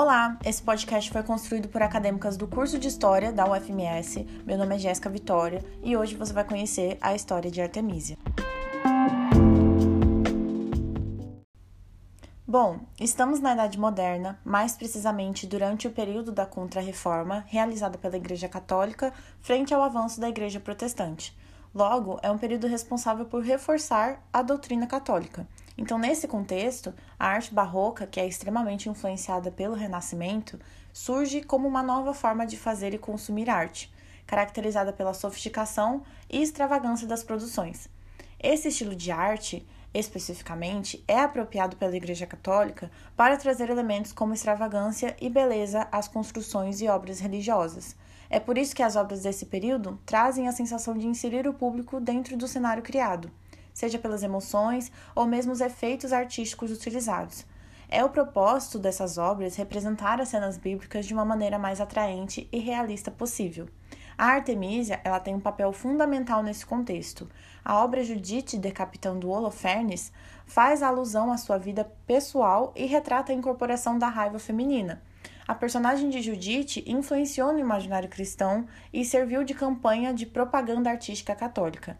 Olá, esse podcast foi construído por acadêmicas do curso de História da UFMS. Meu nome é Jéssica Vitória e hoje você vai conhecer a história de Artemisia. Bom, estamos na Idade Moderna, mais precisamente durante o período da Contra-Reforma realizada pela Igreja Católica frente ao avanço da Igreja Protestante. Logo, é um período responsável por reforçar a doutrina católica então, nesse contexto, a arte barroca, que é extremamente influenciada pelo Renascimento, surge como uma nova forma de fazer e consumir arte, caracterizada pela sofisticação e extravagância das produções. Esse estilo de arte, especificamente, é apropriado pela Igreja Católica para trazer elementos como extravagância e beleza às construções e obras religiosas. É por isso que as obras desse período trazem a sensação de inserir o público dentro do cenário criado seja pelas emoções ou mesmo os efeitos artísticos utilizados. É o propósito dessas obras representar as cenas bíblicas de uma maneira mais atraente e realista possível. A Artemisia ela tem um papel fundamental nesse contexto. A obra Judite decapitando Holofernes faz alusão à sua vida pessoal e retrata a incorporação da raiva feminina. A personagem de Judite influenciou no imaginário cristão e serviu de campanha de propaganda artística católica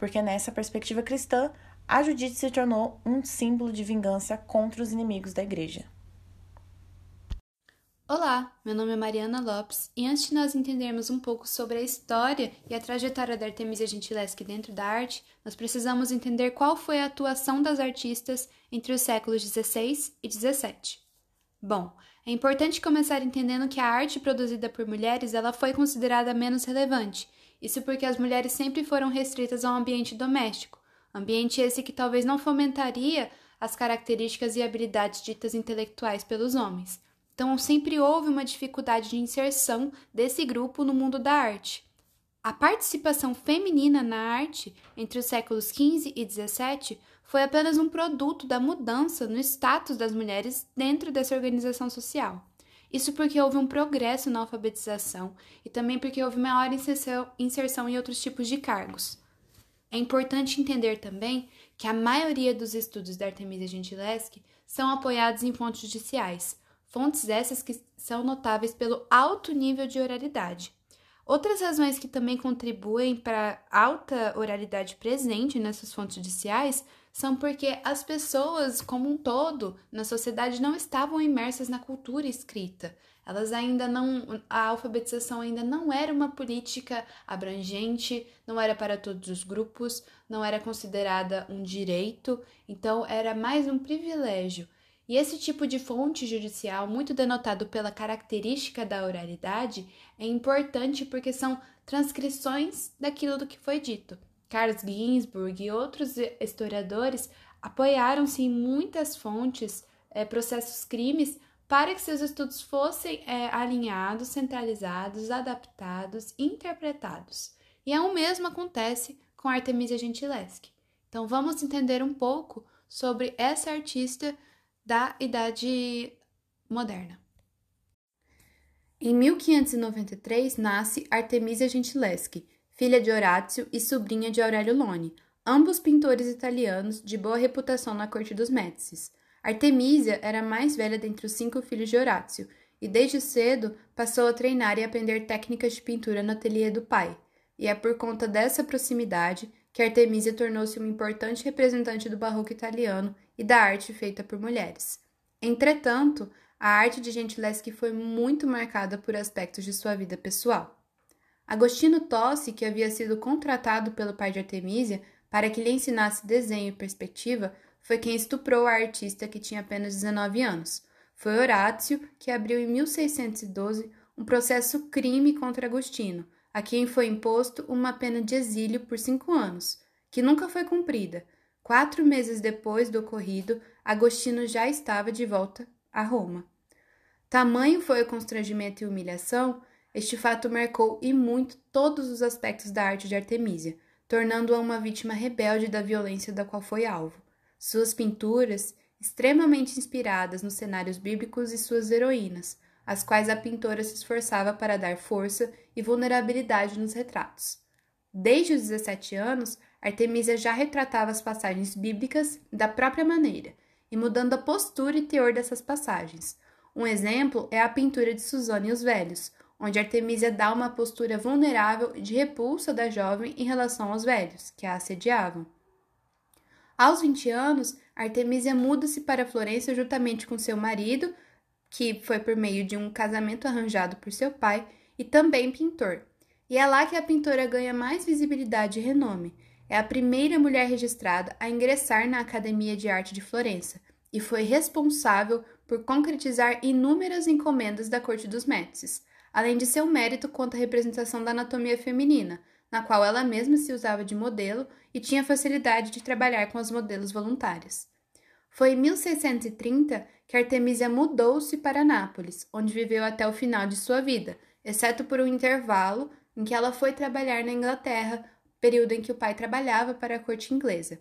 porque nessa perspectiva cristã, a Judite se tornou um símbolo de vingança contra os inimigos da igreja. Olá, meu nome é Mariana Lopes e antes de nós entendermos um pouco sobre a história e a trajetória da Artemisia Gentileschi dentro da arte, nós precisamos entender qual foi a atuação das artistas entre os séculos 16 e 17. Bom, é importante começar entendendo que a arte produzida por mulheres ela foi considerada menos relevante isso porque as mulheres sempre foram restritas ao ambiente doméstico, ambiente esse que talvez não fomentaria as características e habilidades ditas intelectuais pelos homens. Então, sempre houve uma dificuldade de inserção desse grupo no mundo da arte. A participação feminina na arte entre os séculos XV e XVII foi apenas um produto da mudança no status das mulheres dentro dessa organização social. Isso porque houve um progresso na alfabetização e também porque houve maior inserção, em outros tipos de cargos. É importante entender também que a maioria dos estudos da Artemisia Gentileschi são apoiados em fontes judiciais, fontes essas que são notáveis pelo alto nível de oralidade. Outras razões que também contribuem para alta oralidade presente nessas fontes judiciais são porque as pessoas, como um todo, na sociedade não estavam imersas na cultura escrita. Elas ainda não. A alfabetização ainda não era uma política abrangente, não era para todos os grupos, não era considerada um direito, então era mais um privilégio. E esse tipo de fonte judicial, muito denotado pela característica da oralidade, é importante porque são transcrições daquilo do que foi dito. Carlos Ginsburg e outros historiadores apoiaram-se em muitas fontes, é, processos crimes, para que seus estudos fossem é, alinhados, centralizados, adaptados, interpretados. E é o mesmo acontece com Artemisia Gentileschi. Então vamos entender um pouco sobre essa artista da Idade Moderna. Em 1593 nasce Artemisia Gentileschi, filha de Horácio e sobrinha de Aurélio Lone, ambos pintores italianos de boa reputação na corte dos Médicis. Artemisia era a mais velha dentre os cinco filhos de Horácio e desde cedo passou a treinar e aprender técnicas de pintura no ateliê do pai. E é por conta dessa proximidade que Artemisia tornou-se uma importante representante do barroco italiano e da arte feita por mulheres. Entretanto, a arte de Gentileschi foi muito marcada por aspectos de sua vida pessoal. Agostino Tossi, que havia sido contratado pelo pai de Artemisia para que lhe ensinasse desenho e perspectiva, foi quem estuprou a artista que tinha apenas 19 anos. Foi Horácio que abriu em 1612 um processo crime contra Agostino, a quem foi imposto uma pena de exílio por cinco anos, que nunca foi cumprida. Quatro meses depois do ocorrido, Agostino já estava de volta a Roma. Tamanho foi o constrangimento e humilhação este fato marcou e muito todos os aspectos da arte de Artemisia, tornando-a uma vítima rebelde da violência da qual foi alvo. Suas pinturas, extremamente inspiradas nos cenários bíblicos e suas heroínas, as quais a pintora se esforçava para dar força e vulnerabilidade nos retratos. Desde os 17 anos, Artemisia já retratava as passagens bíblicas da própria maneira, e mudando a postura e teor dessas passagens, Um exemplo é a pintura de Suzana e os Velhos, onde Artemisia dá uma postura vulnerável de repulsa da jovem em relação aos velhos, que a assediavam. Aos 20 anos, Artemisia muda-se para Florença juntamente com seu marido, que foi por meio de um casamento arranjado por seu pai, e também pintor. E é lá que a pintora ganha mais visibilidade e renome. É a primeira mulher registrada a ingressar na Academia de Arte de Florença e foi responsável por concretizar inúmeras encomendas da corte dos Médicis, além de seu mérito quanto à representação da anatomia feminina, na qual ela mesma se usava de modelo e tinha facilidade de trabalhar com as modelos voluntárias. Foi em 1630 que Artemisia mudou-se para Nápoles, onde viveu até o final de sua vida, exceto por um intervalo em que ela foi trabalhar na Inglaterra, período em que o pai trabalhava para a corte inglesa.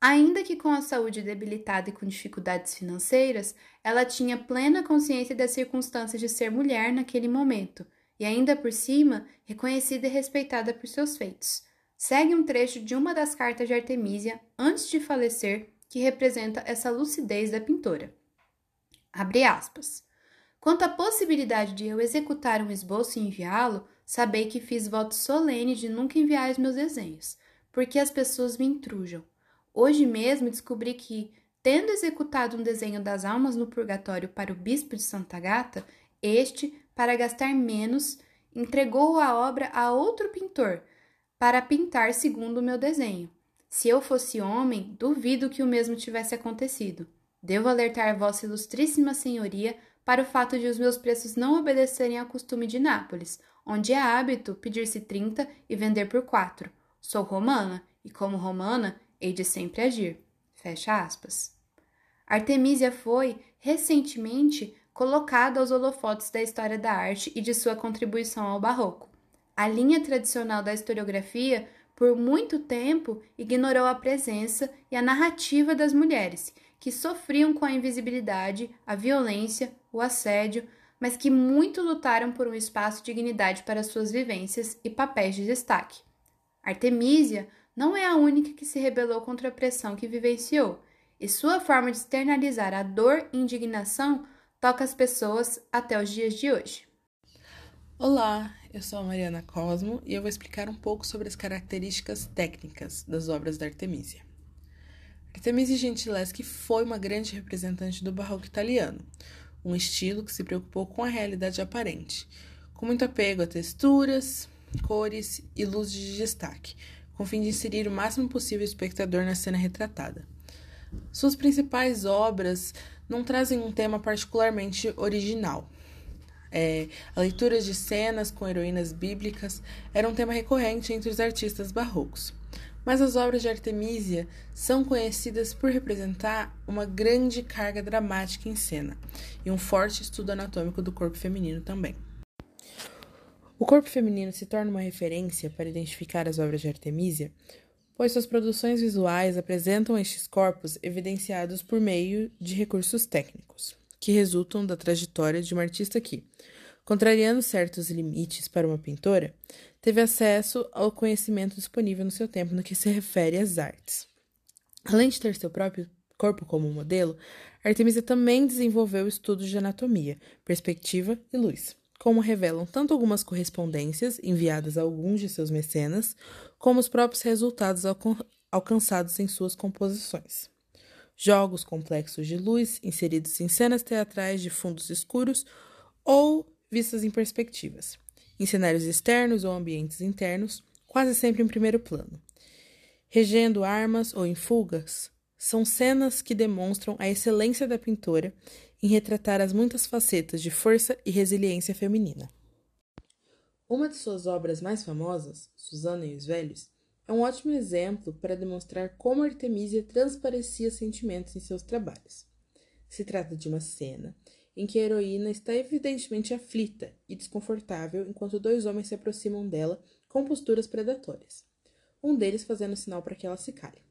Ainda que com a saúde debilitada e com dificuldades financeiras, ela tinha plena consciência das circunstâncias de ser mulher naquele momento, e ainda por cima, reconhecida e respeitada por seus feitos. Segue um trecho de uma das cartas de Artemisia, antes de falecer, que representa essa lucidez da pintora. Abre aspas. Quanto à possibilidade de eu executar um esboço e enviá-lo, sabei que fiz voto solene de nunca enviar os meus desenhos, porque as pessoas me intrujam. Hoje mesmo descobri que, tendo executado um desenho das almas no purgatório para o bispo de Santa Gata, este, para gastar menos, entregou a obra a outro pintor, para pintar segundo o meu desenho. Se eu fosse homem, duvido que o mesmo tivesse acontecido. Devo alertar Vossa Ilustríssima Senhoria para o fato de os meus preços não obedecerem ao costume de Nápoles, onde é hábito pedir-se trinta e vender por quatro. Sou romana, e como romana, hei de sempre agir. Fecha aspas. Artemisia foi, recentemente, colocada aos holofotes da história da arte e de sua contribuição ao barroco. A linha tradicional da historiografia, por muito tempo, ignorou a presença e a narrativa das mulheres, que sofriam com a invisibilidade, a violência, o assédio, mas que muito lutaram por um espaço de dignidade para suas vivências e papéis de destaque. Artemisia não é a única que se rebelou contra a pressão que vivenciou, e sua forma de externalizar a dor e indignação toca as pessoas até os dias de hoje. Olá, eu sou a Mariana Cosmo e eu vou explicar um pouco sobre as características técnicas das obras da Artemisia. Artemisia Gentileschi foi uma grande representante do barroco italiano, um estilo que se preocupou com a realidade aparente, com muito apego a texturas, cores e luzes de destaque, com o fim de inserir o máximo possível o espectador na cena retratada. Suas principais obras não trazem um tema particularmente original. É, a leitura de cenas com heroínas bíblicas era um tema recorrente entre os artistas barrocos. Mas as obras de Artemisia são conhecidas por representar uma grande carga dramática em cena e um forte estudo anatômico do corpo feminino também. O corpo feminino se torna uma referência para identificar as obras de Artemisia, pois suas produções visuais apresentam estes corpos evidenciados por meio de recursos técnicos, que resultam da trajetória de uma artista que, contrariando certos limites para uma pintora, teve acesso ao conhecimento disponível no seu tempo no que se refere às artes. Além de ter seu próprio corpo como modelo, Artemisia também desenvolveu estudos de anatomia, perspectiva e luz como revelam tanto algumas correspondências enviadas a alguns de seus mecenas, como os próprios resultados alcançados em suas composições. Jogos complexos de luz inseridos em cenas teatrais de fundos escuros ou vistas em perspectivas, em cenários externos ou ambientes internos, quase sempre em primeiro plano. Regendo armas ou em fugas, são cenas que demonstram a excelência da pintora em retratar as muitas facetas de força e resiliência feminina. Uma de suas obras mais famosas, Susana e os Velhos, é um ótimo exemplo para demonstrar como Artemisia transparecia sentimentos em seus trabalhos. Se trata de uma cena em que a heroína está evidentemente aflita e desconfortável enquanto dois homens se aproximam dela com posturas predatórias, um deles fazendo sinal para que ela se cale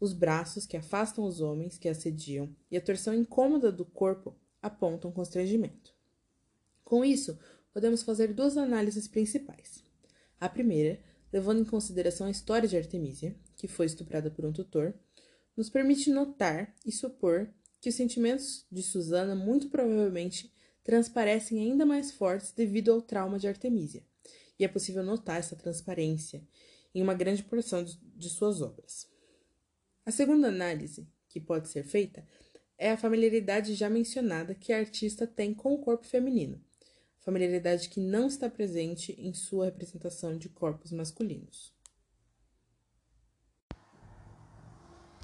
os braços que afastam os homens que assediam e a torção incômoda do corpo apontam constrangimento. Com isso, podemos fazer duas análises principais. A primeira, levando em consideração a história de Artemisia, que foi estuprada por um tutor, nos permite notar e supor que os sentimentos de Susana muito provavelmente transparecem ainda mais fortes devido ao trauma de Artemisia, e é possível notar essa transparência em uma grande porção de suas obras. A segunda análise que pode ser feita é a familiaridade já mencionada que a artista tem com o corpo feminino, familiaridade que não está presente em sua representação de corpos masculinos.